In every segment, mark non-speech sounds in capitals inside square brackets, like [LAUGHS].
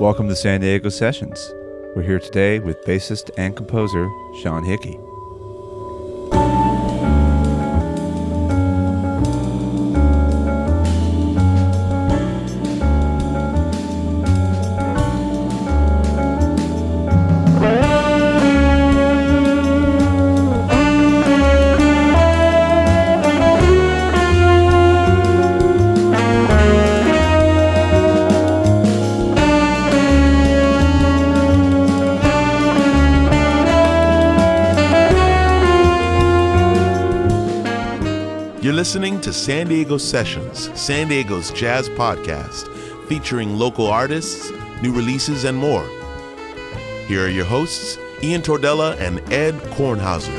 Welcome to San Diego Sessions. We're here today with bassist and composer Sean Hickey. To San Diego Sessions, San Diego's jazz podcast, featuring local artists, new releases, and more. Here are your hosts, Ian Tordella and Ed Kornhauser.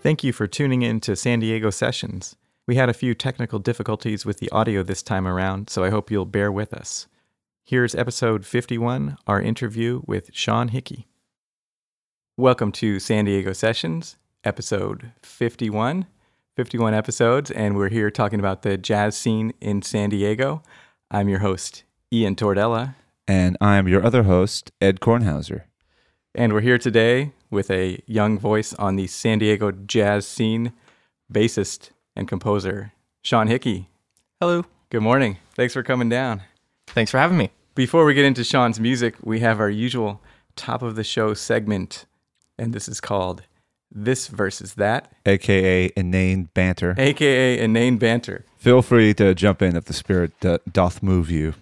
Thank you for tuning in to San Diego Sessions. We had a few technical difficulties with the audio this time around, so I hope you'll bear with us. Here's episode 51, our interview with Sean Hickey. Welcome to San Diego Sessions, episode 51. 51 episodes, and we're here talking about the jazz scene in San Diego. I'm your host, Ian Tordella, And I'm your other host, Ed Kornhauser. and we're here today with a young voice on the San Diego jazz scene, bassist and composer, Sean Hickey. Hello. Good morning. Thanks for coming down. Thanks for having me. Before we get into Sean's music, we have our usual top of the show segment, and this is called This versus That, aka Inane Banter. aka Inane Banter. Feel free to jump in if the spirit do- doth move you.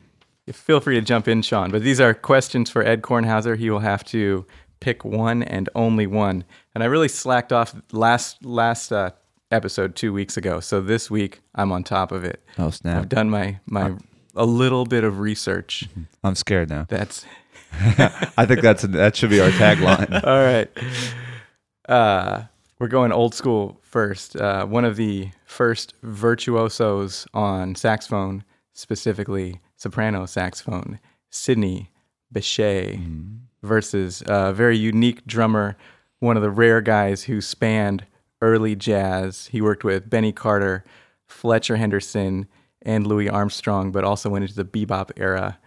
Feel free to jump in, Sean. But these are questions for Ed Kornhauser. He will have to pick one and only one. And I really slacked off last last uh, episode two weeks ago. So this week I'm on top of it. Oh snap! I've done my my a little bit of research. [LAUGHS] I'm scared now. That's [LAUGHS] I think that's that should be our tagline. [LAUGHS] all right. Uh, we're going old school first. Uh, one of the first virtuosos on saxophone, specifically soprano saxophone, Sidney Bechet, versus a very unique drummer, one of the rare guys who spanned early jazz. He worked with Benny Carter, Fletcher Henderson, and Louis Armstrong, but also went into the bebop era.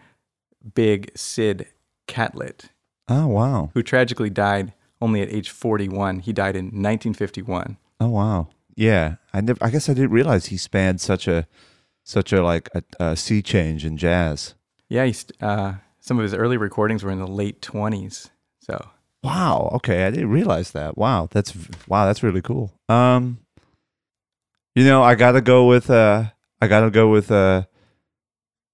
Big Sid Catlett Oh wow! who tragically died only at age 41. He died in 1951. Oh wow! Yeah, I never. I guess I didn't realize he spanned such a such a like a, a sea change in jazz. Yeah, uh, some of his early recordings were in the late 20s. So, Wow. Okay, I didn't realize that. Wow, that's wow, that's really cool. Um, you know, I gotta go with uh, I gotta go with uh.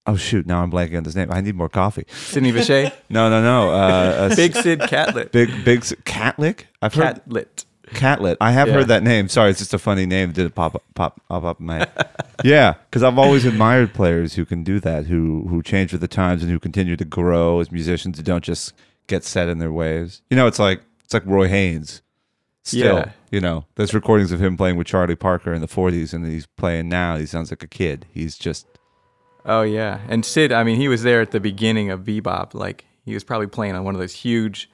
Oh shoot! Now I'm blanking on his name. I need more coffee. Sidney Bechet, [LAUGHS] No, no, no. Uh, uh, [LAUGHS] Big Sid Catlett. big, big Catlick. I've heard Catlett. Catlet. I have Yeah. heard that name. Sorry, it's just a funny name. Did it pop up, pop, pop up in my head. [LAUGHS] yeah, because I've always admired players who can do that, who who change with the times and who continue to grow as musicians who don't just get set in their ways. You know, it's like it's like Roy Haynes. Still, Yeah. you know, there's recordings of him playing with Charlie Parker in the 40s, and he's playing now. He sounds like a kid. He's just Oh, yeah. And Sid, I mean, he was there at the beginning of bebop. Like, he was probably playing on one of those huge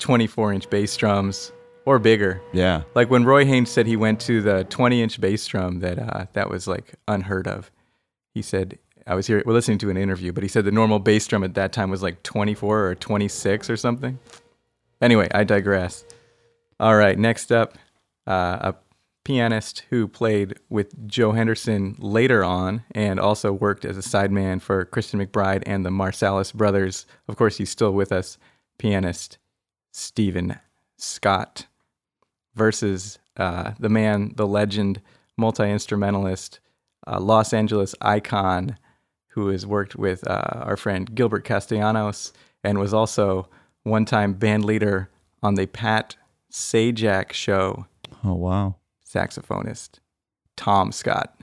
24 inch bass drums or bigger. yeah. Like when Roy Haynes said he went to the 20 inch bass drum, that uh, that was like unheard of. He said, I was here, we're listening to an interview, but he said the normal bass drum at that time was like 24 or 26 or something. Anyway, I digress. All right, next up, uh, a pianist who played with Joe Henderson later on and also worked as a sideman for Christian McBride and the Marsalis brothers. Of course, he's still with us, pianist Stephen Scott versus uh, the man, the legend, multi instrumentalist, uh, Los Angeles icon, who has worked with uh, our friend Gilbert Castellanos and was also one time band leader on the Pat Sajak show, Oh wow. saxophonist Tom Scott.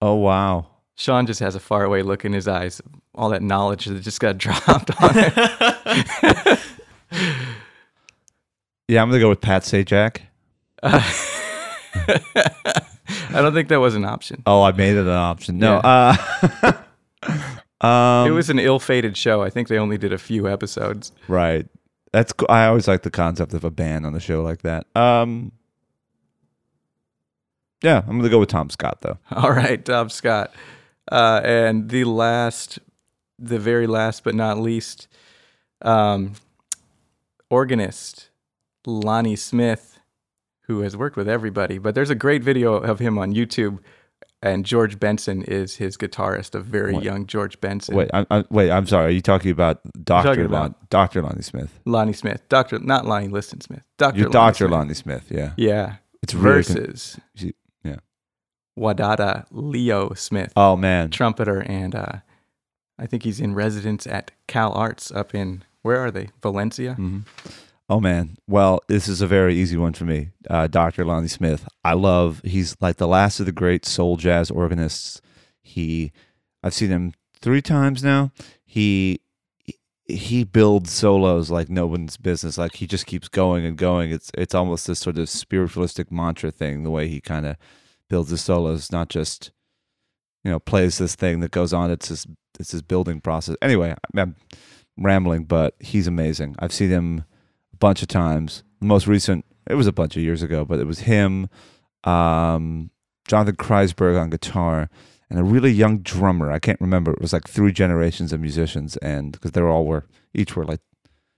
Oh wow. Sean just has a faraway look in his eyes. All that knowledge that just got [LAUGHS] dropped on it. [LAUGHS] Yeah, I'm gonna go with Pat Sajak. [LAUGHS] I don't think that was an option. Oh, I made it an option. No. Yeah. Uh, [LAUGHS] um, it was an ill-fated show. I think they only did a few episodes. right. That's cool. I always like the concept of a band on a show like that. Um, yeah, I'm gonna go with Tom Scott though. [LAUGHS] All right, Tom Scott. Uh, and the last, the very last but not least, um, organist Lonnie Smith, who has worked with everybody. But there's a great video of him on YouTube, and George Benson is his guitarist, a very young George Benson. Wait, I, I, wait. I'm sorry. Are you talking about Doctor talking Lon, about- Doctor Lonnie Smith? Lonnie Smith, Doctor, not Lonnie Liston Smith, Doctor. Doctor Lonnie Smith. Yeah, Yeah, it's really con- versus yeah. Wadada Leo Smith. Oh man, trumpeter, and uh, I think he's in residence at Cal Arts up in where are they? Valencia. Mhm. Oh man. Well, this is a very easy one for me. Uh, Dr. Lonnie Smith. I love. He's like the last of the great soul jazz organists. He, I've seen him three times now. He he builds solos like no one's business. Like he just keeps going and going. It's it's almost this sort of spiritualistic mantra thing. The way he kind of builds his solos, not just you know plays this thing that goes on. It's his it's his building process. Anyway, I'm rambling, but he's amazing. I've seen him bunch of times. The most recent, it was a bunch of years ago, but it was him, um, Jonathan Kreisberg on guitar, and a really young drummer. I can't remember. It was like three generations of musicians, and because they all were each were like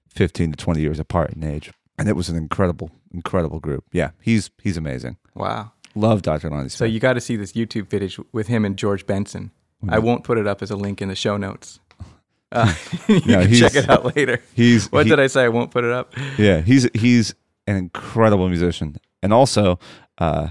fifteen to twenty years apart in age, and it was an incredible, incredible group. Yeah, he's he's amazing. Wow. Love Dr. Lonnie So you got to see this YouTube footage with him and George Benson. I won't put it up as a link in the show notes. Uh, [LAUGHS] you [LAUGHS] No, can check it out later. he's What he- did I say? I won't put it up. Yeah, he's he's an incredible musician, and also uh,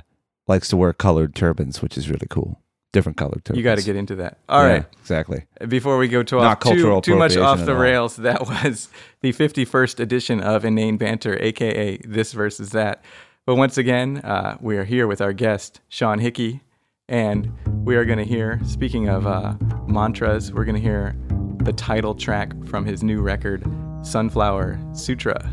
likes to wear colored turbans, which is really cool. Different colored turbans. You got to get into that. All Yeah, right. exactly. Before we go to Not off too, cultural too much off the rails, [LAUGHS] that was the 51st edition of Inane Banter, aka This versus That. But once again, uh, we are here with our guest, Sean Hickey, and we are going to hear, speaking of uh, mantras, we're going to hear the title track from his new record, Sunflower Sutra.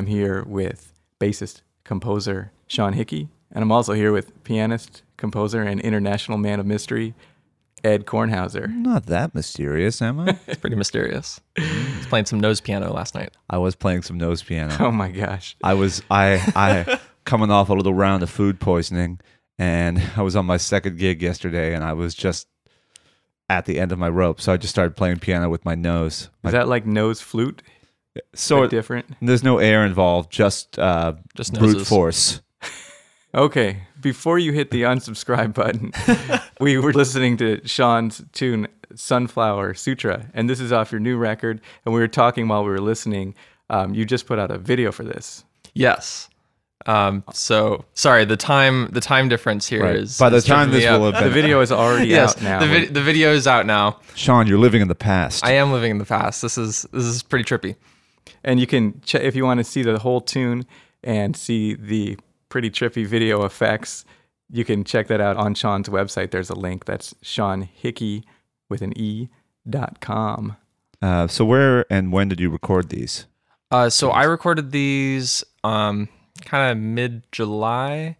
I'm here with bassist composer Sean Hickey, and I'm also here with pianist, composer, and international man of mystery Ed Kornhauser. Not that mysterious, am I? It's [LAUGHS] pretty mysterious. I was playing some nose piano last night. I was playing some nose piano. Oh my gosh. I was I I [LAUGHS] coming off a little round of food poisoning, and I was on my second gig yesterday, and I was just at the end of my rope, so I just started playing piano with my nose. Is that like nose flute? So Bit different. there's no air involved, just uh, Just brute noses. force. [LAUGHS] Okay, before you hit the unsubscribe button, [LAUGHS] we were listening to Sean's tune Sunflower Sutra, and this is off your new record. And we were talking while we were listening. Um, you just put out a video for this. Yes. Um, so sorry, the time the time difference here Right. is By the is time this will up. have The video is already [LAUGHS] yes, out now. the vid- the video is out now. Sean, you're living in the past. I am living in the past. This is this is pretty trippy. And you can check if you want to see the whole tune and see the pretty trippy video effects. You can check that out on Sean's website. There's a link. That's Sean Hickey with an E dot com. Uh, so where and when did you record these? Uh, so I recorded these um, kind of mid July,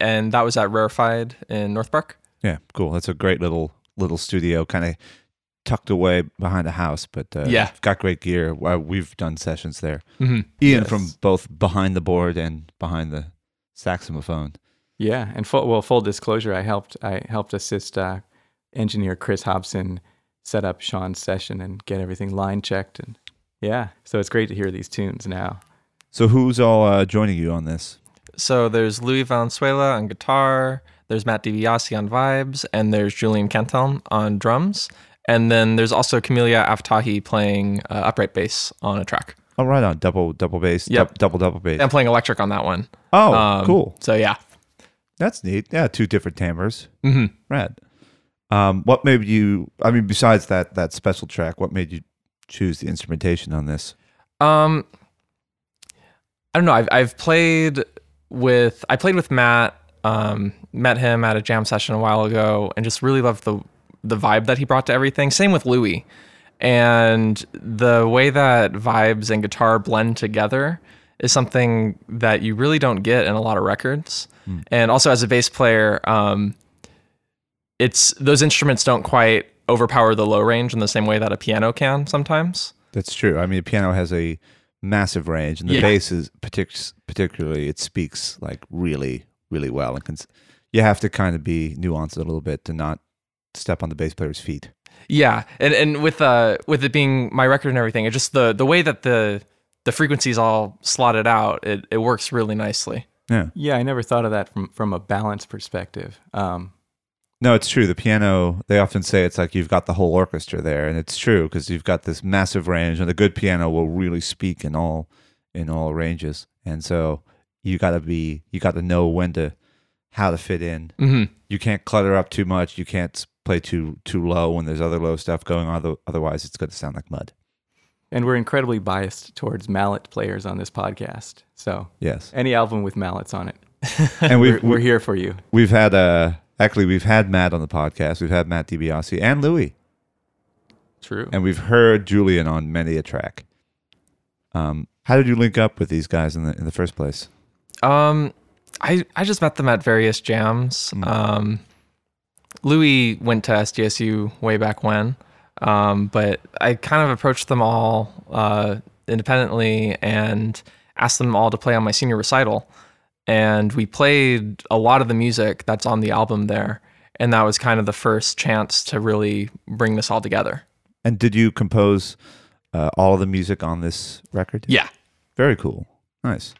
and that was at Rarefied in North Park. Yeah, cool. That's a great little little studio, kind of tucked away behind a house, but uh, Yeah. got great gear. Uh, we've done sessions there. Mm-hmm. Ian Yes. from both behind the board and behind the saxophone. Yeah, and full, well, full disclosure, I helped I helped assist uh, engineer Chris Hobson set up Sean's session and get everything line checked, and yeah, so it's great to hear these tunes now. So who's all uh, joining you on this? So there's Louis Valenzuela on guitar, there's Matt DiBiase on vibes, and there's Julian Cantelm on drums. And then there's also Camelia Aftahi playing uh, upright bass on a track. Oh, right on double double bass. Yep. dou- double double bass. I'm playing electric on that one. Oh, Um, cool. So yeah. That's neat. Yeah, two different timbres. hmm Rad. Um, what made you? I mean, besides that that special track, what made you choose the instrumentation on this? Um, I don't know. I've I've played with I played with Matt. Um, met him at a jam session a while ago, and just really loved the the vibe that he brought to everything. Same with Louis, and the way that vibes and guitar blend together is something that you really don't get in a lot of records. And also, as a bass player, um, it's those instruments don't quite overpower the low range in the same way that a piano can sometimes. That's true. I mean, a piano has a massive range, and the Yeah. bass is partic- particularly it speaks like really, really well, and cons- you have to kind of be nuanced a little bit to not step on the bass player's feet. Yeah, and and with uh with it being my record and everything, it just the the way that the the frequencies all slotted out, it, it works really nicely. Yeah. Yeah, I never thought of that from from a balance perspective. Um, No, it's true. The piano, they often say it's like you've got the whole orchestra there, and it's true because you've got this massive range, and a good piano will really speak in all in all ranges. And so you got to be, you got to know when to, how to fit in. hmm You can't clutter up too much. You can't s- play too too low when there's other low stuff going on. Otherwise, it's going to sound like mud. and we're incredibly biased towards mallet players on this podcast. So Yes, any album with mallets on it, and we're, we've we're here for you. we've had uh actually we've had Matt on the podcast. We've had Matt DiBiase and Louis. True. and we've heard Julian on many a track. Um, how did you link up with these guys in the in the first place? Um, I I just met them at various jams. Um, Louis went to SDSU way back when, um, but I kind of approached them all uh, independently and asked them all to play on my senior recital, and we played a lot of the music that's on the album there, and that was kind of the first chance to really bring this all together. And did you compose uh, all of the music on this record? Yeah. Very cool. Nice.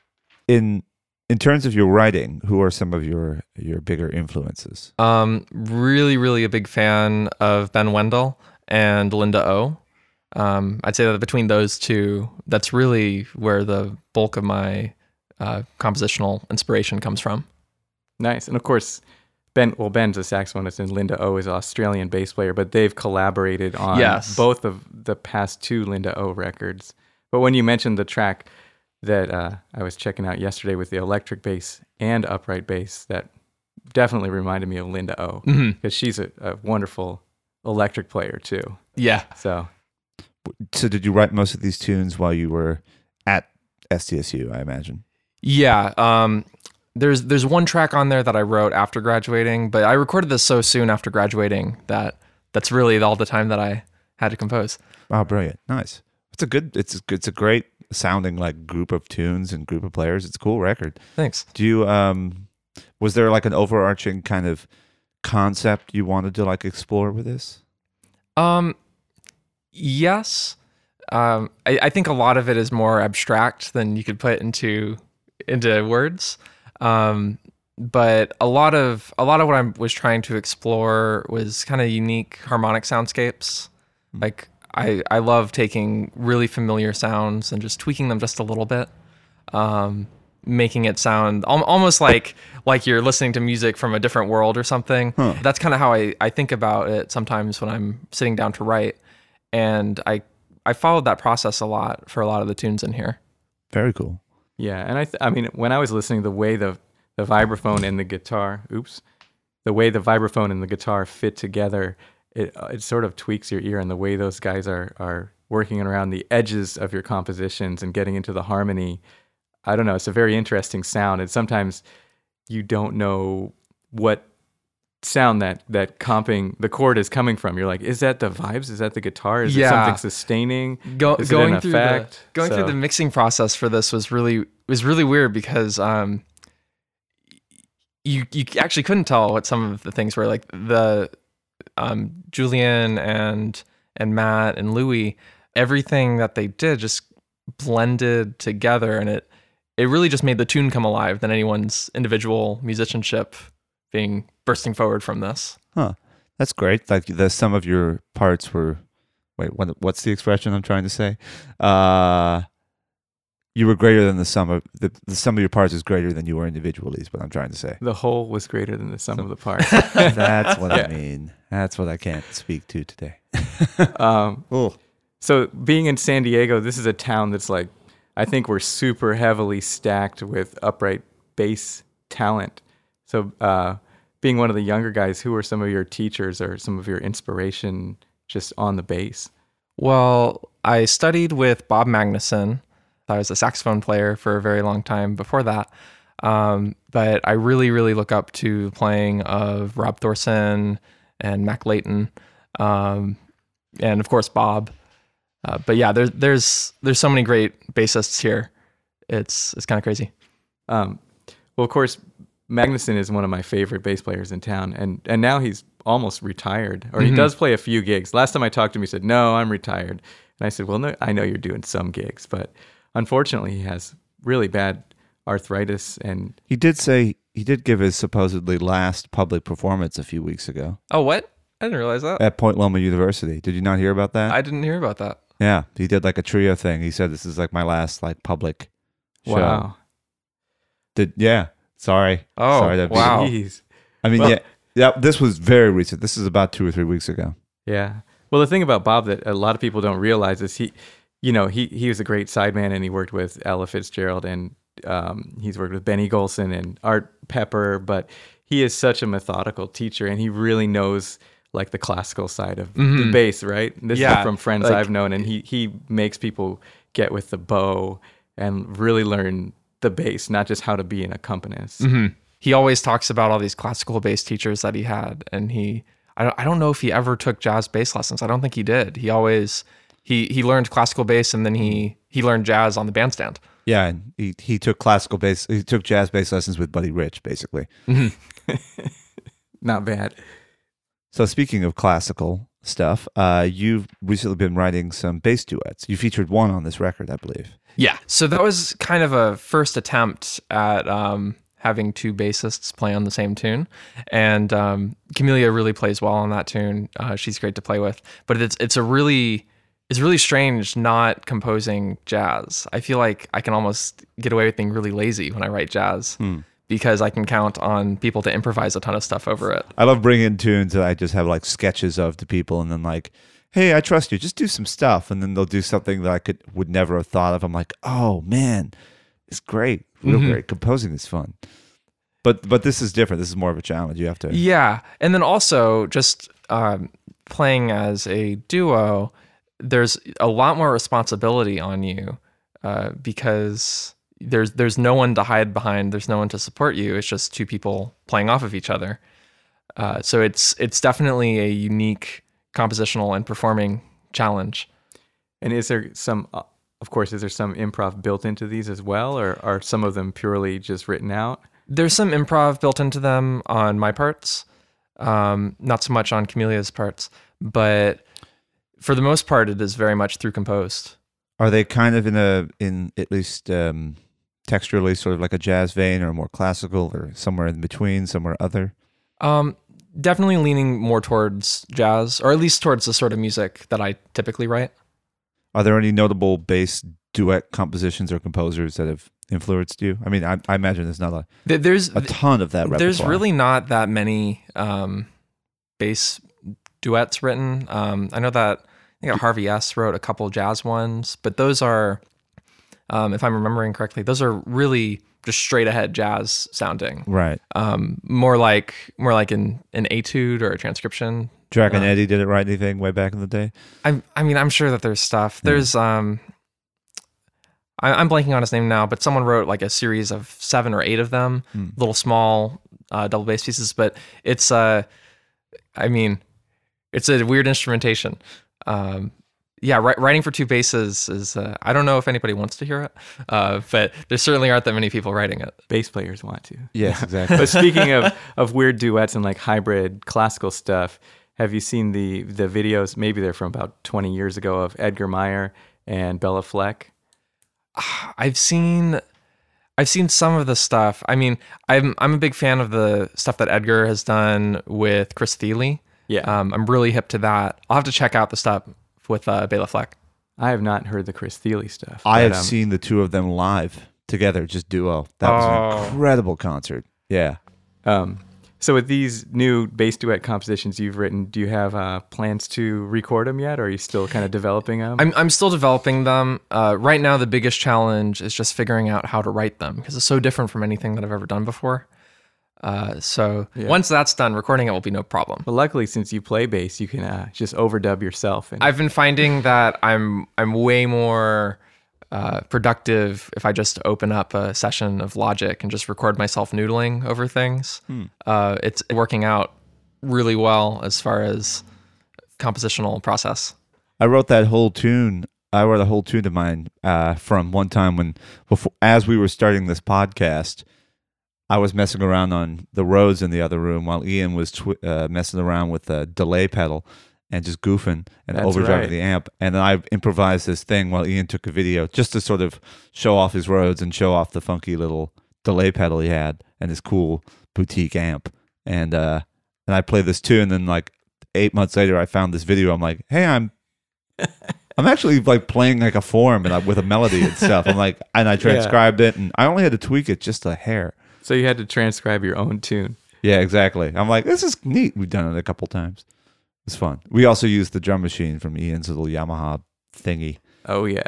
In in terms of your writing, who are some of your your bigger influences? Um, really, really a big fan of Ben Wendel and Linda O. Um, I'd say that between those two, that's really where the bulk of my uh, compositional inspiration comes from. Nice. And of course, Ben, well, Ben's a saxophonist and Linda O is an Australian bass player, but they've collaborated on Yes. both of the past two Linda O records. But when you mentioned the track that uh, I was checking out yesterday with the electric bass and upright bass, that definitely reminded me of Linda O because she's a, a wonderful electric player too. Yeah. So So did you write most of these tunes while you were at SDSU, I imagine. Yeah. Um, there's there's one track on there that I wrote after graduating, but I recorded this so soon after graduating that that's really all the time that I had to compose. Oh, brilliant! Nice. It's a good. It's a, it's a great sounding like group of tunes and group of players. It's a cool record. Thanks. Do you um, was there like an overarching kind of concept you wanted to like explore with this? Um, yes. Um, I, I think a lot of it is more abstract than you could put into into words. Um, but a lot of a lot of what I was trying to explore was kind of unique harmonic soundscapes. Like I I love taking really familiar sounds and just tweaking them just a little bit. Um, making it sound al- almost like like you're listening to music from a different world or something. That's kind of how I, I think about it sometimes when I'm sitting down to write. And I I followed that process a lot for a lot of the tunes in here. Very cool. Yeah, and I th- I mean when I was listening, the way the the vibraphone and the guitar, oops, the way the vibraphone and the guitar fit together, it uh, it sort of tweaks your ear, and the way those guys are are working around the edges of your compositions and getting into the harmony. I don't know. It's a very interesting sound, and sometimes you don't know what sound that that comping the chord is coming from. You're like, is that the vibes? Is that the guitar? Is Yeah. it something sustaining? Go, going through effect? the going So- through the mixing process for this was really was really weird because um you you actually couldn't tell what some of the things were like the um Julian and and Matt and Louis everything that they did just blended together and it it really just made the tune come alive than anyone's individual musicianship being bursting forward from this. Huh. That's great. Like the some of your parts were wait, what what's the expression I'm trying to say? Uh you were greater than the sum of the, the sum of your parts is greater than you were individually is what I'm trying to say. The whole was greater than the sum of the [LAUGHS] parts. That's what Yeah. I mean. That's what I can't speak to today. [LAUGHS] um, Oh. so being in San Diego, this is a town that's like, I think we're super heavily stacked with upright bass talent. So uh, being one of the younger guys, who are some of your teachers or some of your inspiration just on the bass? Well, I studied with Bob Magnuson. I was a saxophone player for a very long time before that. Um, but I really, really look up to playing of Rob Thorsen and Mac Layton, um, and of course Bob. Uh, but yeah, there's there's there's so many great bassists here. It's it's kind of crazy. Um, well, of course, Magnuson is one of my favorite bass players in town, and and now he's almost retired, or he does play a few gigs. Last time I talked to him, he said, "No, I'm retired," and I said, "Well, no, I know you're doing some gigs, but unfortunately, he has really bad arthritis, and He did say he did give his supposedly last public performance a few weeks ago Oh, what? I didn't realize that. at Point Loma University. Did you not hear about that? I didn't hear about that. yeah, he did like a trio thing. He said this is like my last like public show. wow, Did yeah. Sorry. Oh, Sorry to be- wow. Jeez. I mean, Well- yeah, yeah. This was very recent. This is about two or three weeks ago. Yeah. Well, the thing about Bob that a lot of people don't realize is he, you know, he he was a great sideman and he worked with Ella Fitzgerald and um, he's worked with Benny Golson and Art Pepper, but he is such a methodical teacher and he really knows like the classical side of the Mhm. bass, right? This Yeah, is from friends like- I've known, and he he makes people get with the bow and really learn the bass, not just how to be an accompanist. hmm He always talks about all these classical bass teachers that he had, and he I don't, I don't know if he ever took jazz bass lessons. I don't think he did. He always he he learned classical bass and then he he learned jazz on the bandstand. Yeah, and he he took classical bass. He took jazz bass lessons with Buddy Rich, basically. [LAUGHS] Not bad. So speaking of classical stuff, uh, you've recently been writing some bass duets. You featured one on this record, I believe. Yeah. So that was kind of a first attempt at um, having two bassists play on the same tune, and um, Camelia really plays well on that tune. Uh, she's great to play with, but it's it's a really it's really strange not composing jazz. I feel like I can almost get away with being really lazy when I write jazz because I can count on people to improvise a ton of stuff over it. I love bringing in tunes that I just have like sketches of to people, and then like, hey, I trust you. Just do some stuff, and then they'll do something that I could would never have thought of. I'm like, oh man, it's great, real Mhm. great. Composing is fun, but but this is different. This is more of a challenge. You have to. Yeah, and then also just um, playing as a duo, there's a lot more responsibility on you uh, because there's there's no one to hide behind. There's no one to support you. It's just two people playing off of each other. Uh, so it's it's definitely a unique compositional and performing challenge. And is there some, uh, of course, is there some improv built into these as well, or are some of them purely just written out? There's some improv built into them on my parts, um, not so much on Camelia's parts, but for the most part, it is very much through composed. Are they kind of in a in at least um, texturally sort of like a jazz vein, or more classical, or somewhere in between, somewhere other? Um, definitely leaning more towards jazz, or at least towards the sort of music that I typically write. Are there any notable bass duet compositions or composers that have influenced you? I mean, I, I imagine there's not a, There's a ton of that. there's really not that many um, bass duets written. Um, I know that I think Harvie S wrote a couple jazz ones, but those are, um, if I'm remembering correctly, those are really just straight ahead jazz sounding. right. Um, more like more like an an etude or a transcription. Jack and Uh, Eddie didn't write anything way back in the day. I I mean I'm sure that there's stuff. There's um. I, I'm blanking on his name now, but someone wrote like a series of seven or eight of them, Hmm. little small uh, double bass pieces. But it's uh, I mean, it's a weird instrumentation. Um, yeah, wri- writing for two basses is. Uh, I don't know if anybody wants to hear it, uh, but there certainly aren't that many people writing it. Bass players want to. Yes, [LAUGHS] exactly. But speaking of, of weird duets and like hybrid classical stuff, have you seen the the videos? Maybe they're from about 20 years ago of Edgar Meyer and Bela Fleck. [SIGHS] I've seen I've seen some of the stuff. I mean, I'm I'm a big fan of the stuff that Edgar has done with Chris Thile. Yeah, Um, I'm really hip to that. I'll have to check out the stuff with uh, Bela Fleck. I have not heard the Chris Thile stuff. I but, have um, seen the two of them live together, just duo. That was Oh. an incredible concert. Yeah. Um, so with these new bass duet compositions you've written, do you have uh, plans to record them yet, or are you still kind of developing them? I'm I'm still developing them. Uh, right now, the biggest challenge is just figuring out how to write them because it's so different from anything that I've ever done before. Uh, so Yeah. once that's done, recording it will be no problem. well, luckily, since you play bass, you can uh, just overdub yourself. And I've been finding that I'm I'm way more uh, productive if I just open up a session of Logic and just record myself noodling over things. Uh, it's working out really well as far as compositional process. I wrote that whole tune. I wrote a whole tune of mine uh, from one time when, before, as we were starting this podcast, I was messing around on the Rhodes in the other room while Ian was twi- uh, messing around with the delay pedal and just goofing and That's overdriving right. the amp. And then I improvised this thing while Ian took a video just to sort of show off his Rhodes and show off the funky little delay pedal he had and his cool boutique amp. And uh, and I played this tune, and then like eight months later, I found this video. I'm like, hey, I'm [LAUGHS] I'm actually like playing like a form and I, with a melody and stuff. I'm like, and I [LAUGHS] transcribed it, and I only had to tweak it just a hair. So you had to transcribe your own tune. Yeah, exactly. I'm like, this is neat. We've done it a couple times. It's fun. We also used the drum machine from Ian's little Yamaha thingy. Oh yeah.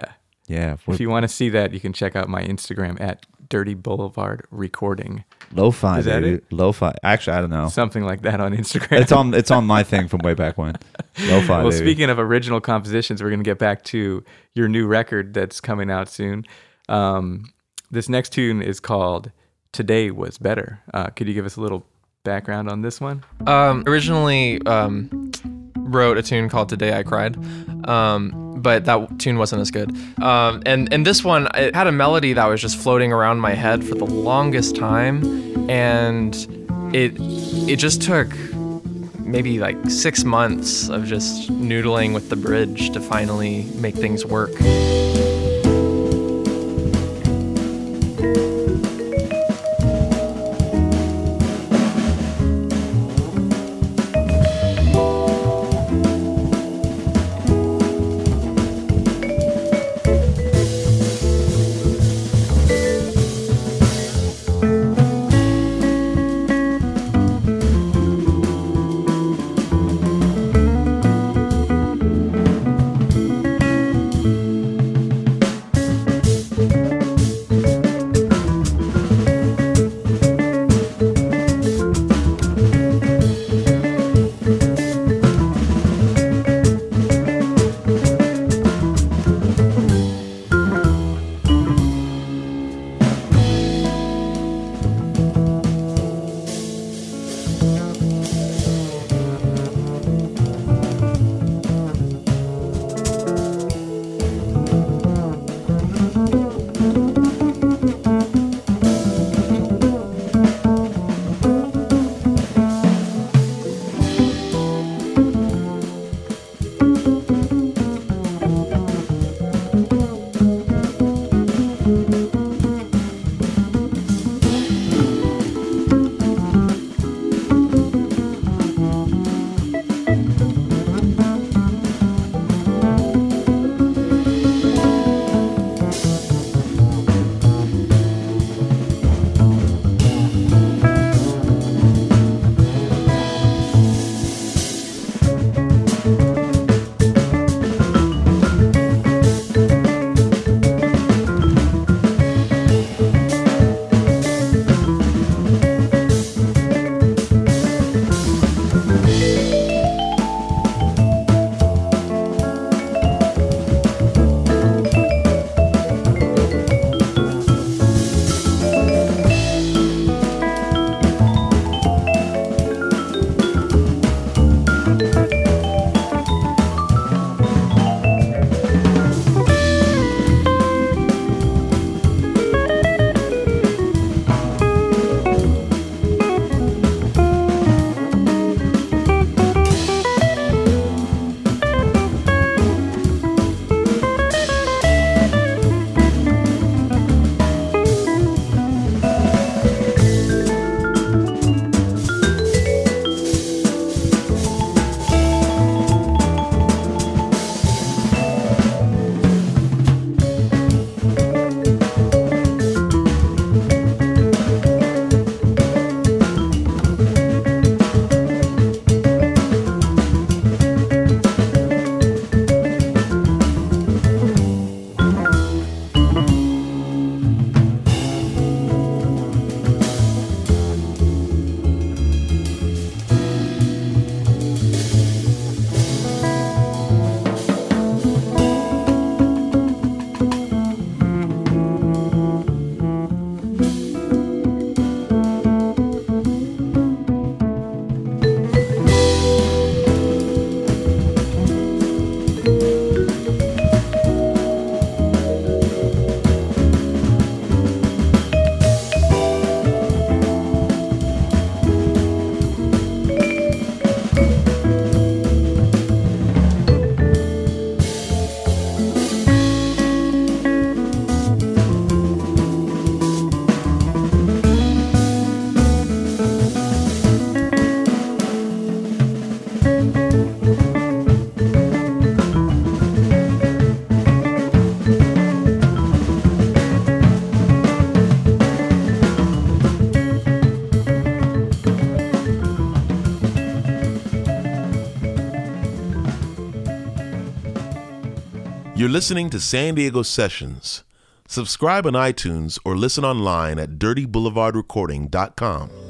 Yeah, If you want to see that, you can check out my Instagram at Dirty Boulevard Recording. lo-fi. Is that baby. it? Lo-fi. Actually, I don't know. Something like that on Instagram. It's on. It's on my [LAUGHS] thing from way back when. Lo-fi. well, baby. speaking of original compositions, we're going to get back to your new record that's coming out soon. Um, this next tune is called "Today Was Better." Uh, could you give us a little background on this one? Um, originally um, wrote a tune called "Today I Cried," um, but that tune wasn't as good. Um, and and this one, it had a melody that was just floating around my head for the longest time, and it it just took maybe like six months of just noodling with the bridge to finally make things work. You're listening to San Diego Sessions. Subscribe on iTunes or listen online at dirtyboulevardrecording.com.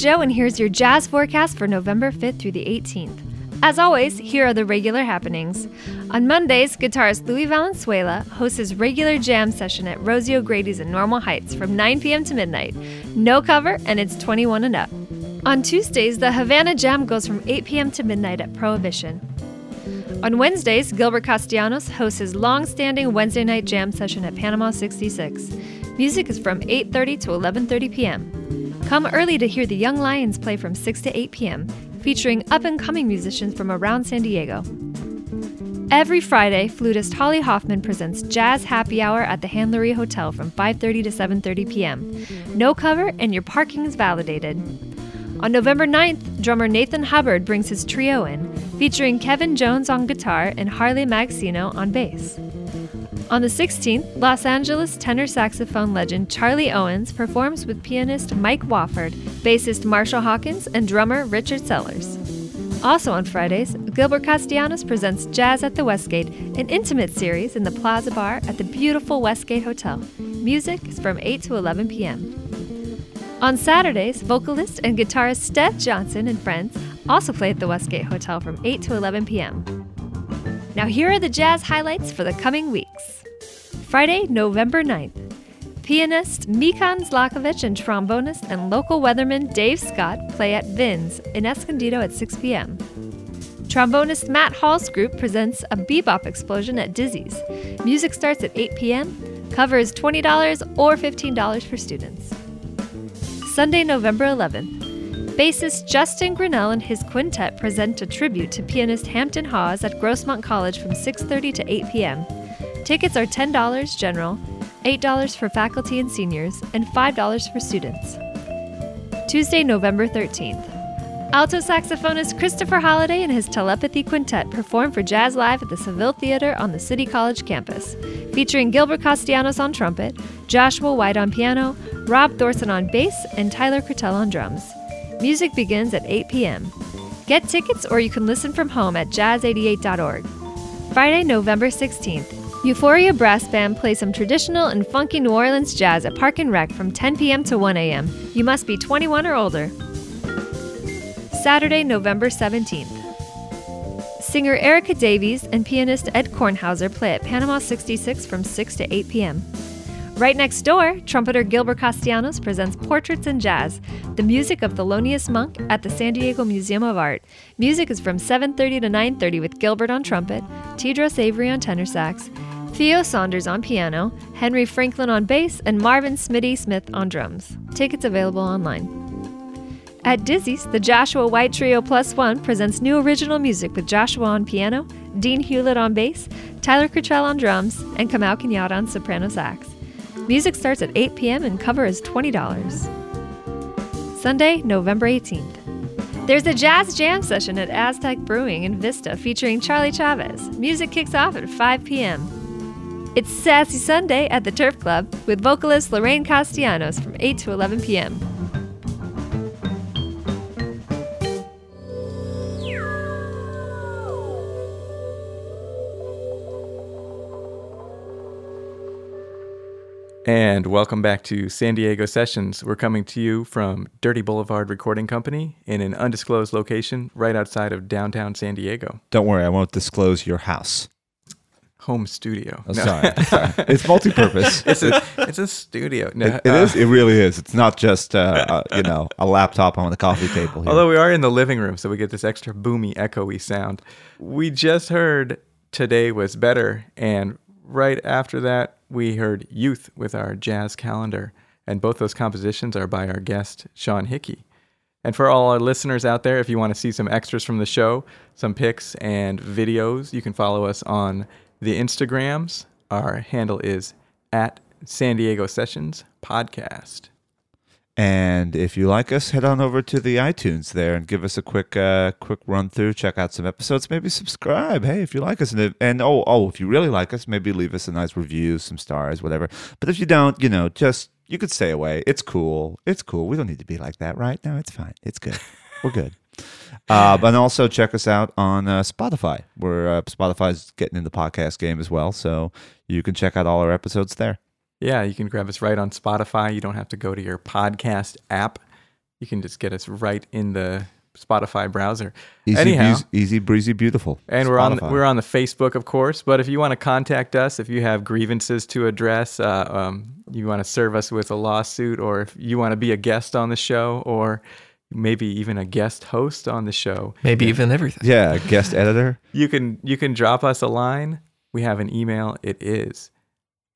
Joe, and here's your jazz forecast for November 5th through the 18th. As always, here are the regular happenings. On Mondays, guitarist Louis Valenzuela hosts his regular jam session at Rosie O'Grady's in Normal Heights from 9 p.m. to midnight. No cover, and it's 21 and up. On Tuesdays, the Havana Jam goes from 8 p.m. to midnight at Prohibition. On Wednesdays, Gilbert Castellanos hosts his long-standing Wednesday night jam session at Panama 66. Music is from 8:30 to 11:30 p.m. Come early to hear the Young Lions play from 6 to 8 p.m., featuring up-and-coming musicians from around San Diego. Every Friday, flutist Holly Hoffman presents Jazz Happy Hour at the Handlery Hotel from 5:30 to 7:30 p.m. No cover and your parking is validated. On November 9th, drummer Nathan Hubbard brings his trio in, featuring Kevin Jones on guitar and Harley Magsino on bass. On the 16th, Los Angeles tenor saxophone legend Charlie Owens performs with pianist Mike Wofford, bassist Marshall Hawkins, and drummer Richard Sellers. Also on Fridays, Gilbert Castellanos presents Jazz at the Westgate, an intimate series in the Plaza Bar at the beautiful Westgate Hotel. Music is from 8 to 11 p.m. On Saturdays, vocalist and guitarist Steph Johnson and friends also play at the Westgate Hotel from 8 to 11 p.m. Now, here are the jazz highlights for the coming weeks. Friday, November 9th. Pianist Mikan Zlatkovic and trombonist and local weatherman Dave Scott play at Vin's in Escondido at 6 p.m. Trombonist Matt Hall's group presents a bebop explosion at Dizzy's. Music starts at 8 p.m. Cover is $20 or $15 for students. Sunday, November 11th. Bassist Justin Grinnell and his quintet present a tribute to pianist Hampton Hawes at Grossmont College from 6:30 to 8 p.m. Tickets are $10 general, $8 for faculty and seniors, and $5 for students. Tuesday, November 13th. Alto saxophonist Christopher Holliday and his Telepathy Quintet perform for Jazz Live at the Seville Theater on the City College campus, featuring Gilbert Castellanos on trumpet, Joshua White on piano, Rob Thorsen on bass, and Tyler Kreutel on drums. Music begins at 8 p.m. Get tickets or you can listen from home at jazz88.org. Friday, November 16th. Euphoria Brass Band plays some traditional and funky New Orleans jazz at Park and Rec from 10 p.m. to 1 a.m. You must be 21 or older. Saturday, November 17th. Singer Erika Davies and pianist Ed Kornhauser play at Panama 66 from 6 to 8 p.m. Right next door, trumpeter Gilbert Castellanos presents Portraits in Jazz, the music of Thelonious Monk at the San Diego Museum of Art. Music is from 7:30 to 9:30 with Gilbert on trumpet, Tedros Avery on tenor sax, Theo Saunders on piano, Henry Franklin on bass, and Marvin Smitty Smith on drums. Tickets available online. At Dizzy's, the Joshua White Trio Plus One presents new original music with Joshua on piano, Dean Hulett on bass, Tyler Cottrell on drums, and Kamau Kenyatta on soprano sax. Music starts at 8 p.m. and cover is $20. Sunday, November 18th. There's a jazz jam session at Aztec Brewing in Vista featuring Charlie Chavez. Music kicks off at 5 p.m. It's Sassy Sunday at the Turf Club with vocalist Lorraine Castellanos from 8 to 11 p.m. And welcome back to San Diego Sessions. We're coming to you from Dirty Boulevard Recording Company in an undisclosed location right outside of downtown San Diego. Don't worry, I won't disclose your house. Home studio. Oh, No. sorry. [LAUGHS] sorry. It's multi-purpose. [LAUGHS] it's, a, it's a studio. No, It, it uh, is. It really is. It's not just uh, uh, you know a laptop on the coffee table. Here. Although we are in the living room, so we get this extra boomy, echoey sound. We just heard Today Was Better, and right after that, we heard Youth with our jazz calendar. And both those compositions are by our guest, Sean Hickey. And for all our listeners out there, if you want to see some extras from the show, some pics and videos, you can follow us on the Instagrams. Our handle is at San Diego Sessions Podcast. And if you like us, head on over to the iTunes there and give us a quick, uh, quick run through. Check out some episodes. Maybe subscribe. Hey, if you like us, and, and oh, oh, if you really like us, maybe leave us a nice review, some stars, whatever. But if you don't, you know, just you could stay away. It's cool. It's cool. We don't need to be like that, right? No, it's fine. It's good. We're good. Uh, but also check us out on uh, Spotify. Where uh, Spotify's getting in the podcast game as well, so you can check out all our episodes there. Yeah, you can grab us right on Spotify. You don't have to go to your podcast app. You can just get us right in the Spotify browser. Easy, Anyhow, breezy, easy breezy, beautiful. and we're on Spotify. we're on the Facebook, of course. But if you want to contact us, if you have grievances to address, uh, um, you want to serve us with a lawsuit, or if you want to be a guest on the show, or maybe even a guest host on the show, Maybe even everything. Yeah, guest editor. [LAUGHS] you can you can drop us a line. We have an email. It is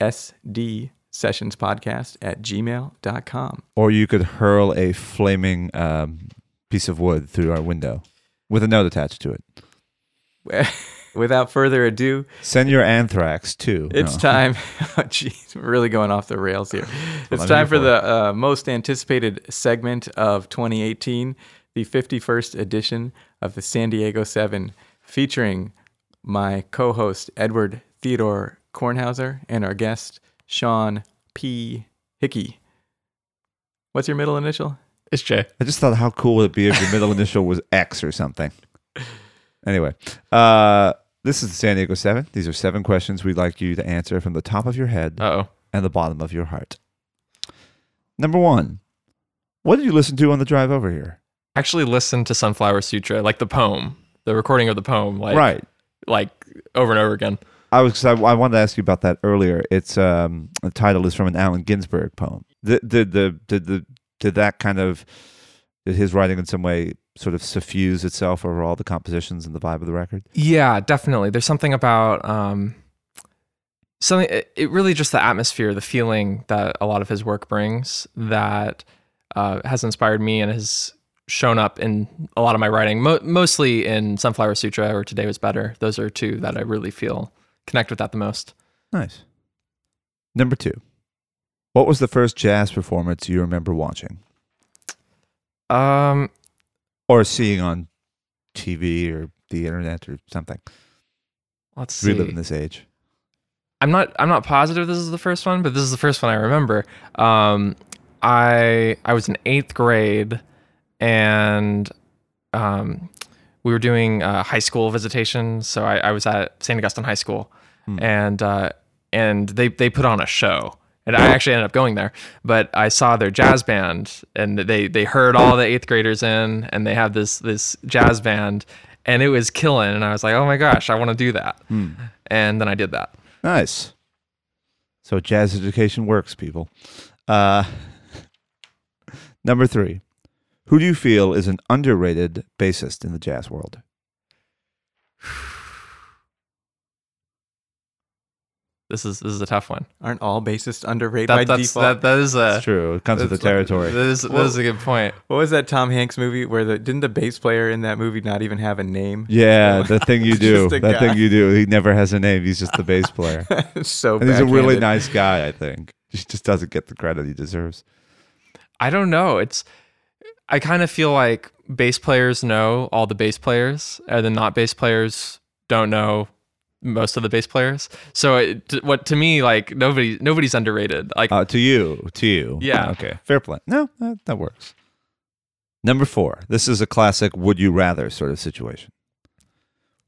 SD Sessions Podcast at gmail.com. Or you could hurl a flaming um, piece of wood through our window with a note attached to it. [LAUGHS] Without further ado, Send your anthrax too. it's No. time. [LAUGHS] Oh, Jeez, we're really going off the rails here. [LAUGHS] It's I'm time for for the uh, most anticipated segment of 2018, the 51st edition of the San Diego Seven, featuring my co-host Edward Theodore Kornhauser and our guest Sean P. Hickey. What's your middle initial? It's J. I just thought how cool would it be if your middle [LAUGHS] initial was X or something. Anyway, uh, this is the San Diego Seven. These are seven questions we'd like you to answer from the top of your head Uh oh. and the bottom of your heart. Number one, what did you listen to on the drive over here? Actually, listen to Sunflower Sutra, like the poem, the recording of the poem, like right. like over and over again. I was I, I wanted to ask you about that earlier. It's um the title is from an Allen Ginsberg poem. Did did the did the did that kind of did his writing in some way sort of suffuse itself over all the compositions and the vibe of the record? Yeah, definitely. There's something about um, something. It, it really just the atmosphere, the feeling that a lot of his work brings that uh, has inspired me and has shown up in a lot of my writing. Mo- mostly in Sunflower Sutra or Today Was Better. Those are two that I really feel connect with that the most. Nice. Number two, what was the first jazz performance you remember watching Um, or seeing on TV or the internet or something? let's see. in this age. I'm not I'm not positive this is the first one, but this is the first one I remember. Um, I I was in eighth grade, and um, we were doing uh, high school visitation. So I, I was at St. Augustine High School, Hmm. and uh, and they they put on a show. And I actually ended up going there, but I saw their jazz band, and they they heard all the eighth graders in, and they had this this jazz band, and it was killing. And I was like, oh my gosh, I want to do that. Hmm. And then I did that. Nice. So jazz education works, people. Uh, number three, who do you feel is an underrated bassist in the jazz world? This is this is a tough one. Aren't all bassists underrated by That, that's default? that, that is a That's true. It comes with the territory. That is, that is a good point. What was that Tom Hanks movie where the didn't the bass player in that movie not even have a name? Yeah, the thing you [LAUGHS] do. Just That guy. thing you do. He never has a name. He's just the bass player. [LAUGHS] so And he's a really nice guy, I think. He just doesn't get the credit he deserves. I don't know. It's I kind of feel like bass players know all the bass players, and then not bass players don't know most of the bass players. So it, t- what to me like nobody nobody's underrated. Like Uh, to you. To you. Yeah. [LAUGHS] Okay. Fair play. No, that, that works. Number four. This is a classic would you rather sort of situation.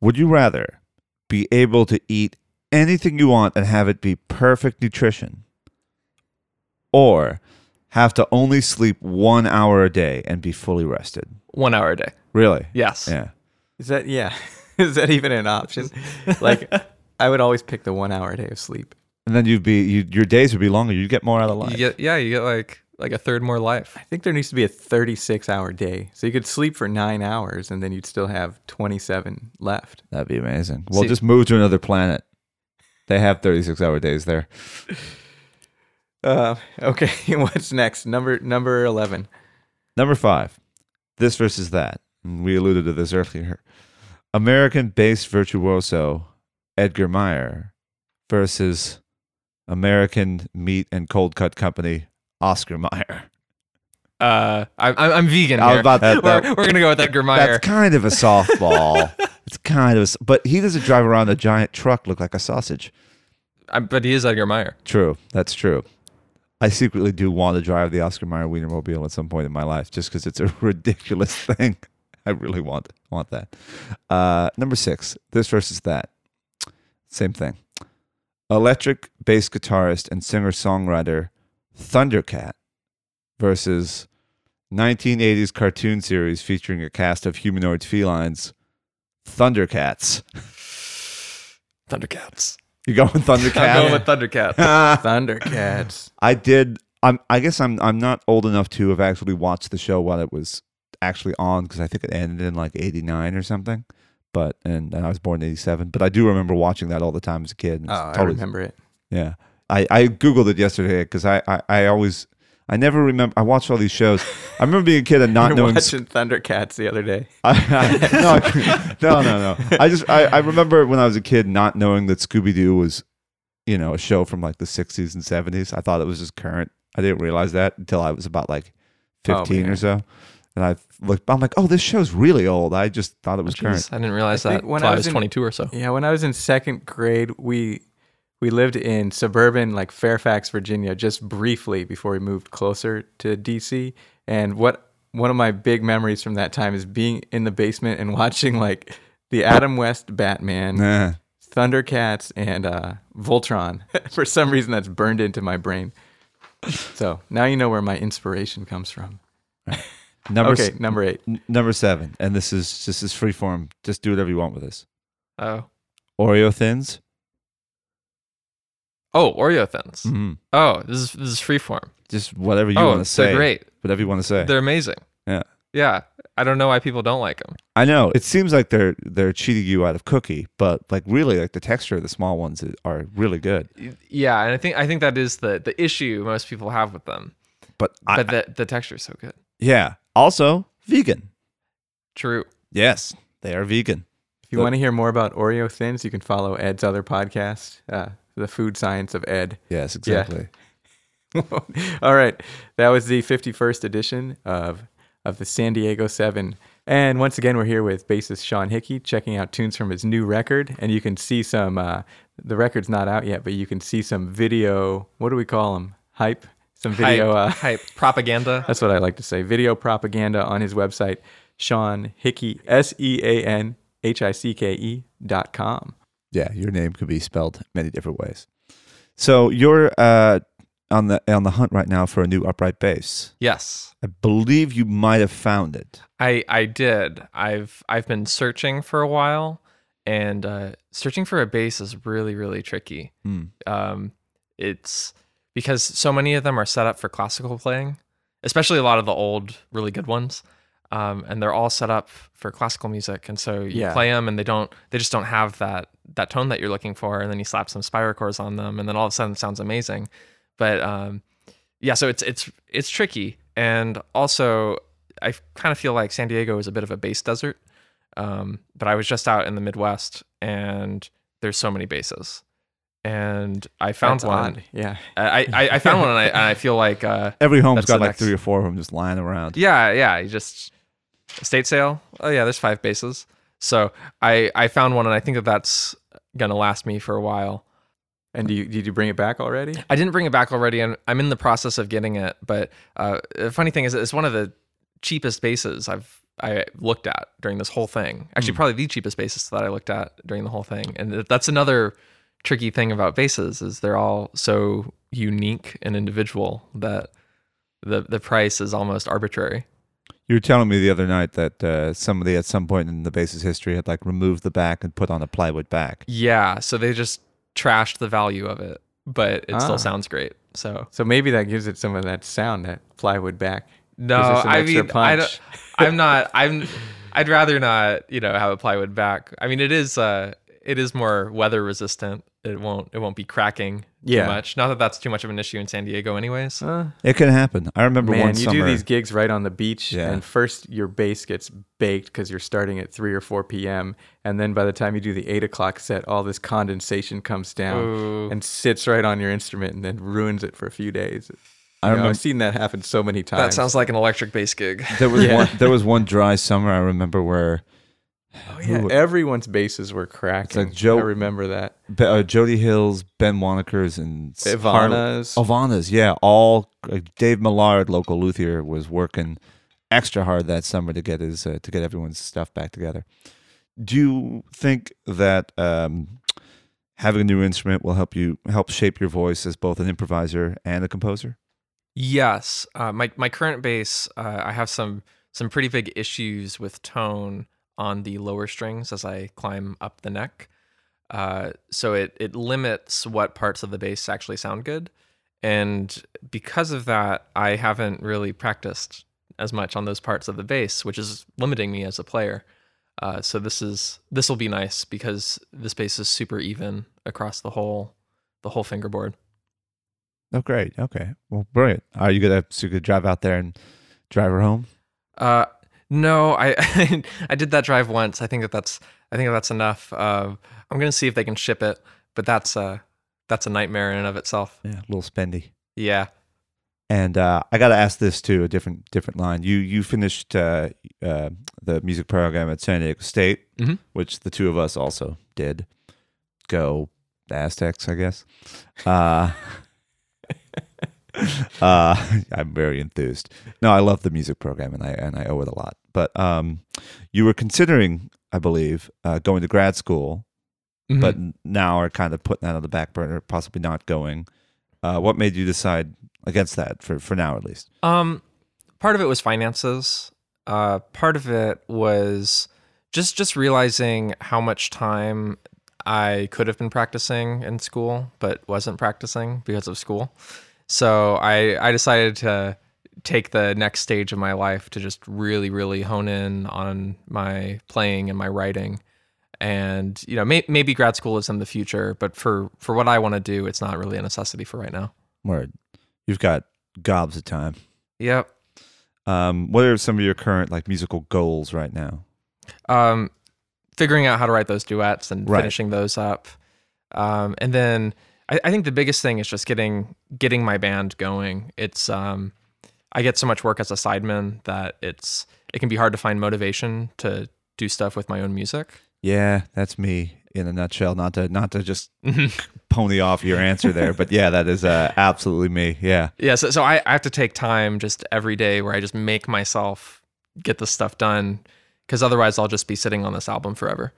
Would you rather be able to eat anything you want and have it be perfect nutrition? or have to only sleep one hour a day and be fully rested? One hour a day. Really? Yes. Yeah. Is that yeah? [LAUGHS] Is that even an option? like, [LAUGHS] I would always pick the one hour a day of sleep. And then you'd be you, your days would be longer. You'd get more out of life. You get yeah, you get like like a third more life. I think there needs to be a 36 hour day. So you could sleep for nine hours and then you'd still have 27 left. That'd be amazing. We'll See- just move to another planet. They have 36 hour days there. [LAUGHS] Uh, okay, what's next? Number number 11. Number five, this versus that. And we alluded to this earlier. American based virtuoso Edgar Meyer versus American meat and cold cut company Oscar Mayer. Uh, I, I'm I'm vegan. Here. about that- [LAUGHS] we're, that- we're gonna go with Edgar Meyer. That's kind of a softball. [LAUGHS] it's kind of, a but he doesn't drive around a giant truck look like a sausage. I, but he is Edgar Meyer. True, that's true. I secretly do want to drive the Oscar Mayer Wienermobile at some point in my life, just because it's a [LAUGHS] ridiculous thing. I really want want that. Uh, number six, this versus that. Same thing. Electric bass guitarist and singer songwriter Thundercat versus 1980s cartoon series featuring a cast of humanoid felines, Thundercats. Thundercats. You going Thundercat? [LAUGHS] I'm going with Thundercats. [LAUGHS] Thundercats. I did. I'm. I guess I'm. I'm not old enough to have actually watched the show while it was actually on because I think it ended in like '89 or something. But and, and I was born in '87. But I do remember watching that all the time as a kid. Oh, it's I remember it. Yeah. I I googled it yesterday because I, I I always I never remember. I watched all these shows. I remember being a kid and not You're knowing. watching Thundercats the other day. [LAUGHS] I, I, no, I- no, no, no. I just I, I remember when I was a kid not knowing that Scooby Doo was, you know, a show from like the '60s and '70s. I thought it was just current. I didn't realize that until I was about like Oh, 15 or so. And I looked. I'm like, oh, this show's really old. I just thought it was current. I didn't realize I that when until I I was was in- 22 or so. Yeah, when I was in second grade, we we lived in suburban like Fairfax, Virginia, just briefly before we moved closer to DC. And what one of my big memories from that time is being in the basement and [LAUGHS] watching like the Adam West Batman, Nah. Thundercats, and uh, Voltron. [LAUGHS] For some reason, that's burned into my brain. So now you know where my inspiration comes from. Number okay, s- number eight. n- number seven, and this is this is free form. Just do whatever you want with this. Oh. Oreo thins. Oh, Oreo thins. hmm Oh, this is this is freeform. Just whatever you oh, want to say. they're great. Whatever you want to say. They're amazing. Yeah. Yeah. I don't know why people don't like them. I know it seems like they're they're cheating you out of cookie, but like really, like the texture of the small ones are really good. Yeah, and I think I think that is the the issue most people have with them. But, I, But the the texture is so good. Yeah, also vegan. True. Yes, they are vegan. If you want to hear more about Oreo thins, you can follow Ed's other podcast, uh, The Food Science of Ed. Yes, Yeah. exactly. [LAUGHS] All right, that was the 51st edition of of the San Diego Seven. And once again, we're here with bassist Sean Hickey, checking out tunes from his new record. And you can see some. Uh, the record's not out yet, but you can see some video. What do we call them? Hype. Some video. hype, Uh, hype propaganda. [LAUGHS] that's what I like to say. Video propaganda on his website, Sean Hickey, S E A N H I C K E dot com. Yeah, your name could be spelled many different ways. So you're uh, on the on the hunt right now for a new upright bass. Yes. I believe you might have found it. I I did. I've I've been searching for a while, and uh, searching for a bass is really really tricky. Hmm. Um, it's because so many of them are set up for classical playing, especially a lot of the old really good ones. Um, and they're all set up for classical music, and so you Yeah. play them, and they don't, they just don't have that that tone that you're looking for, and then you slap some Spirocores on them, and then all of a sudden it sounds amazing. But um, yeah, so it's it's it's tricky, and also I kind of feel like San Diego is a bit of a bass desert. Um, but I was just out in the Midwest, and there's so many bases, and I found That's one. odd. Yeah. I, I I found one, and I, and I feel like uh, [LAUGHS] Every home's That's got like next- three or four of them just lying around. yeah, yeah, you just estate sale. Oh yeah, there's five bases. So I I found one, and I think that that's gonna last me for a while. And do you, did you bring it back already? I didn't bring it back already, and I'm in the process of getting it. But uh, the funny thing is, it's one of the cheapest bases I've I looked at during this whole thing. Actually, probably the cheapest basis that I looked at during the whole thing, and that's another tricky thing about basses is they're all so unique and individual that the the price is almost arbitrary. You were telling me the other night that uh, somebody at some point in the bass's history had like removed the back and put on a plywood back. Yeah, so they just trashed the value of it, but it Ah. still sounds great. So So maybe that gives it some of that sound, that plywood back. no, Gives it some I extra mean, I punch. don't, [LAUGHS] I'm not. [LAUGHS] I'm. I'd rather not. You know, have a plywood back. I mean, it is. Uh, it is more weather resistant. It won't. It won't be cracking too Yeah. much. Not that that's too much of an issue in San Diego, anyways. Uh, It can happen. I remember man, one you summer. do these gigs right on the beach, Yeah. and first your bass gets baked because you're starting at 3 or 4 p.m. And then by the time you do the 8 o'clock set, all this condensation comes down Ooh. and sits right on your instrument and then ruins it for a few days. I You know, remember I've seen that happen so many times. That sounds like an electric bass gig. there was [LAUGHS] Yeah. one. There was one dry summer I remember where Oh, yeah. who- Everyone's bases were cracking. like Joe- I remember that. Be- uh, Jody Hills, Ben Wanicur's, and s- Har- Ivana's. Ivana's, yeah, all uh, Dave Millard, local luthier, was working extra hard that summer to get his uh, to get everyone's stuff back together. Do you think that um, having a new instrument will help you help shape your voice as both an improviser and a composer? Yes, uh, my my current bass, uh, I have some some pretty big issues with tone on the lower strings as I climb up the neck. Uh, so it it limits what parts of the bass actually sound good, and because of that, I haven't really practiced as much on those parts of the bass, which is limiting me as a player. Uh, so this is this will be nice because this bass is super even across the whole the whole fingerboard. Oh, great. Okay. Well, brilliant. Are you gonna so you could drive out there and drive her home? Uh, no, I [LAUGHS] I did that drive once. I think that that's I think that's enough. Uh, I'm gonna see if they can ship it, but that's uh that's a nightmare in and of itself. Yeah, a little spendy. Yeah. And uh, I got to ask this too, a different different line. You you finished uh, uh, the music program at San Diego State, Mhm. which the two of us also did. Go Aztecs, I guess. [LAUGHS] [LAUGHS] Uh, I'm very enthused. No, I love the music program, and I and I owe it a lot. But um, you were considering, I believe, uh, going to grad school, Mhm. but now are kind of putting that on the back burner, possibly not going. Uh, what made you decide against that for for now, at least? Um, part of it was finances. Uh, part of it was just just realizing how much time I could have been practicing in school, but wasn't practicing because of school. So I I decided to take the next stage of my life to just really really hone in on my playing and my writing. And you know, may, maybe grad school is in the future, but for for what I want to do, it's not really a necessity for right now. Word, you've got gobs of time. Yep. Um, what are some of your current like musical goals right now? um, figuring out how to write those duets and Right. finishing those up. Um, and then I, I think the biggest thing is just getting getting my band going. It's um, I get so much work as a sideman that it's it can be hard to find motivation to do stuff with my own music. Yeah, that's me in a nutshell. Not to not to just [LAUGHS] pony off your answer there, but yeah, that is uh, absolutely me. Yeah, Yeah, so, so I, I have to take time just every day where I just make myself get this stuff done because otherwise I'll just be sitting on this album forever.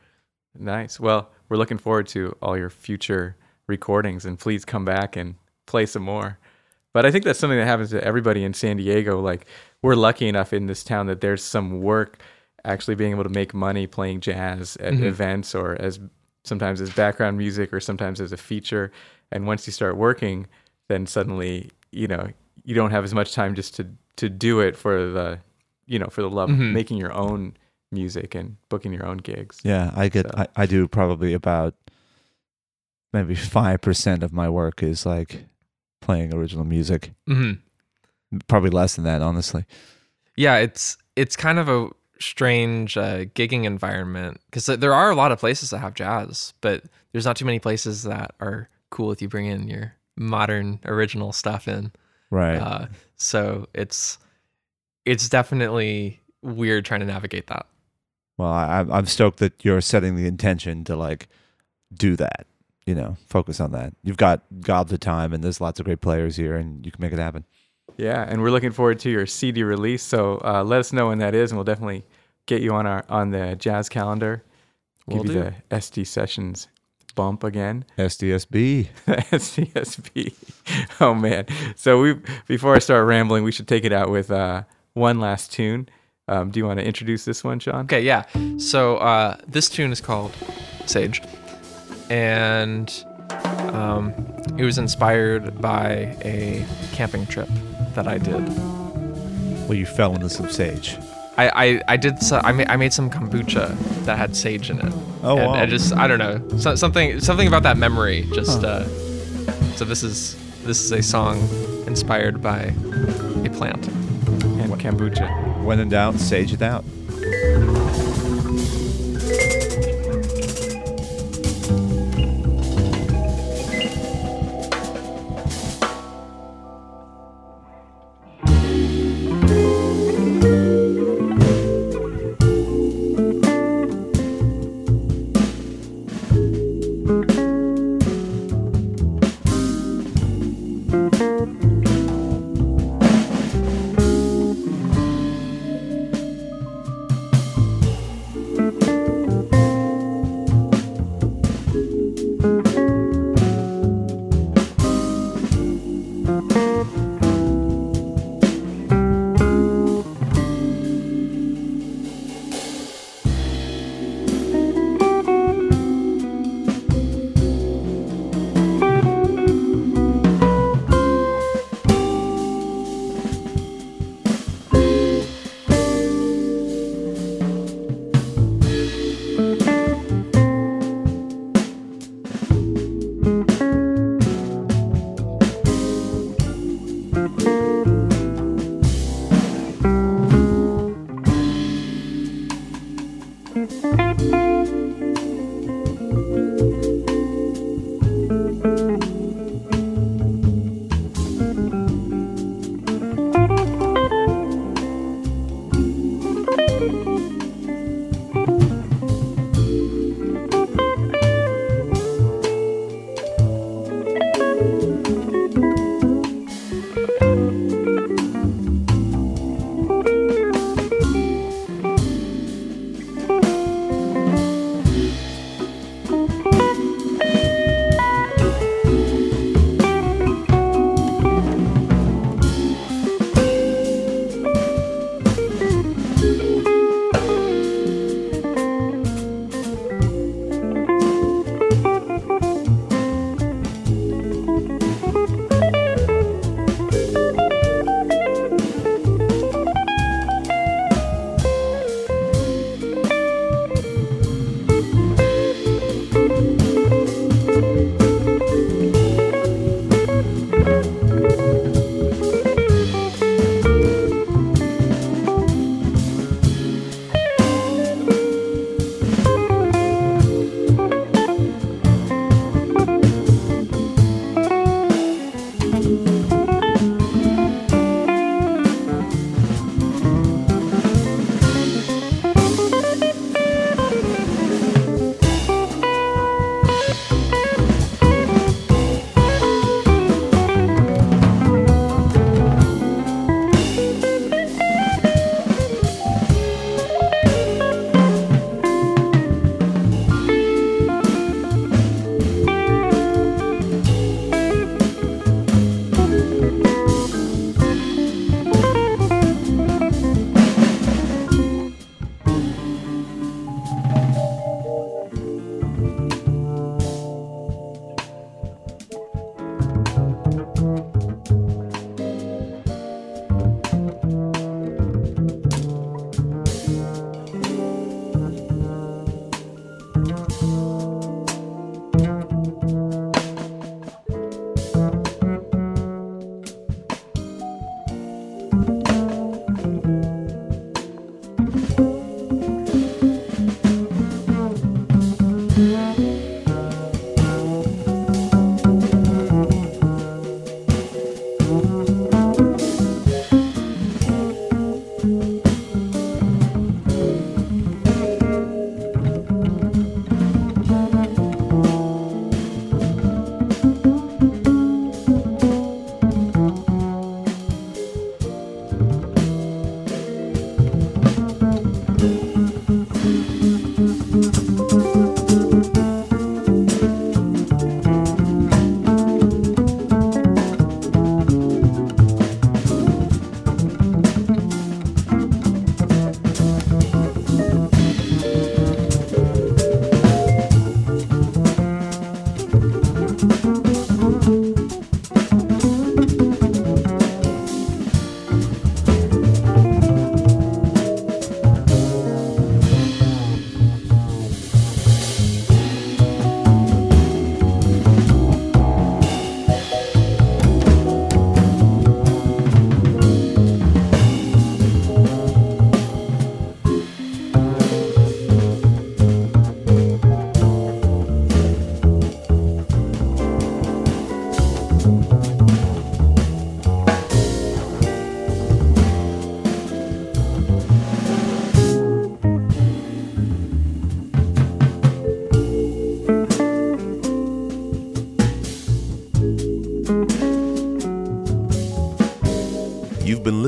Nice. Well, we're looking forward to all your future recordings and please come back and play some more. But I think that's something that happens to everybody in San Diego. Like, we're lucky enough in this town that there's some work actually being able to make money playing jazz at Mhm. events or as sometimes as background music or sometimes as a feature. And once you start working, then suddenly, you know, you don't have as much time just to, to do it for the, you know, for the love of Mhm. making your own music and booking your own gigs. yeah. I get. So- I, I do probably about maybe five percent of my work is like playing original music. hmm Probably less than that, honestly. yeah it's it's kind of a strange uh, gigging environment because there are a lot of places that have jazz but there's not too many places that are cool if you bring in your modern original stuff in Right. uh, so it's it's definitely weird trying to navigate that Well, I, I'm- I'm stoked that you're setting the intention to like do that. You know, focus on that. You've got gobs of time, and there's lots of great players here, and you can make it happen. Yeah, and we're looking forward to your CD release. So uh, let us know when that is, and we'll definitely get you on our on the jazz calendar. Will give you do. the SD Sessions bump again. [LAUGHS] SDSB. SDSB. [LAUGHS] Oh man. So we before I start rambling, we should take it out with uh, one last tune. Um, do you want to introduce this one, Sean? Okay, yeah. So uh, this tune is called Sage, and um, it was inspired by a camping trip that I did. Well, you fell into some sage. I, I, I did so, I, made, I made some kombucha that had sage in it. Oh, and wow. I just I don't know so, something something about that memory just uh, so this is this is a song inspired by a plant. And kombucha. When in doubt, sage it out.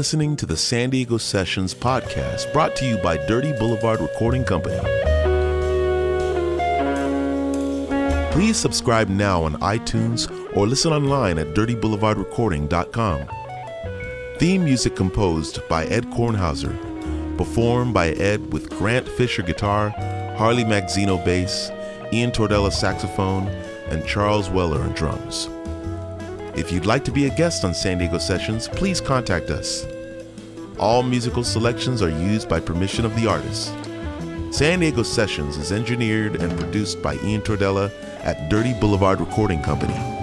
Listening to the San Diego Sessions podcast brought to you by Dirty Boulevard Recording Company. Please subscribe now on iTunes or listen online at dirtyboulevardrecording.com. Theme music composed by Ed Kornhauser, performed by Ed with Grant Fisher guitar, Harley Magsino bass, Ian Tordella saxophone, and Charles Weller on drums. If you'd like to be a guest on San Diego Sessions, please contact us. All musical selections are used by permission of the artist. San Diego Sessions is engineered and produced by Ian Tordella at Dirty Boulevard Recording Company.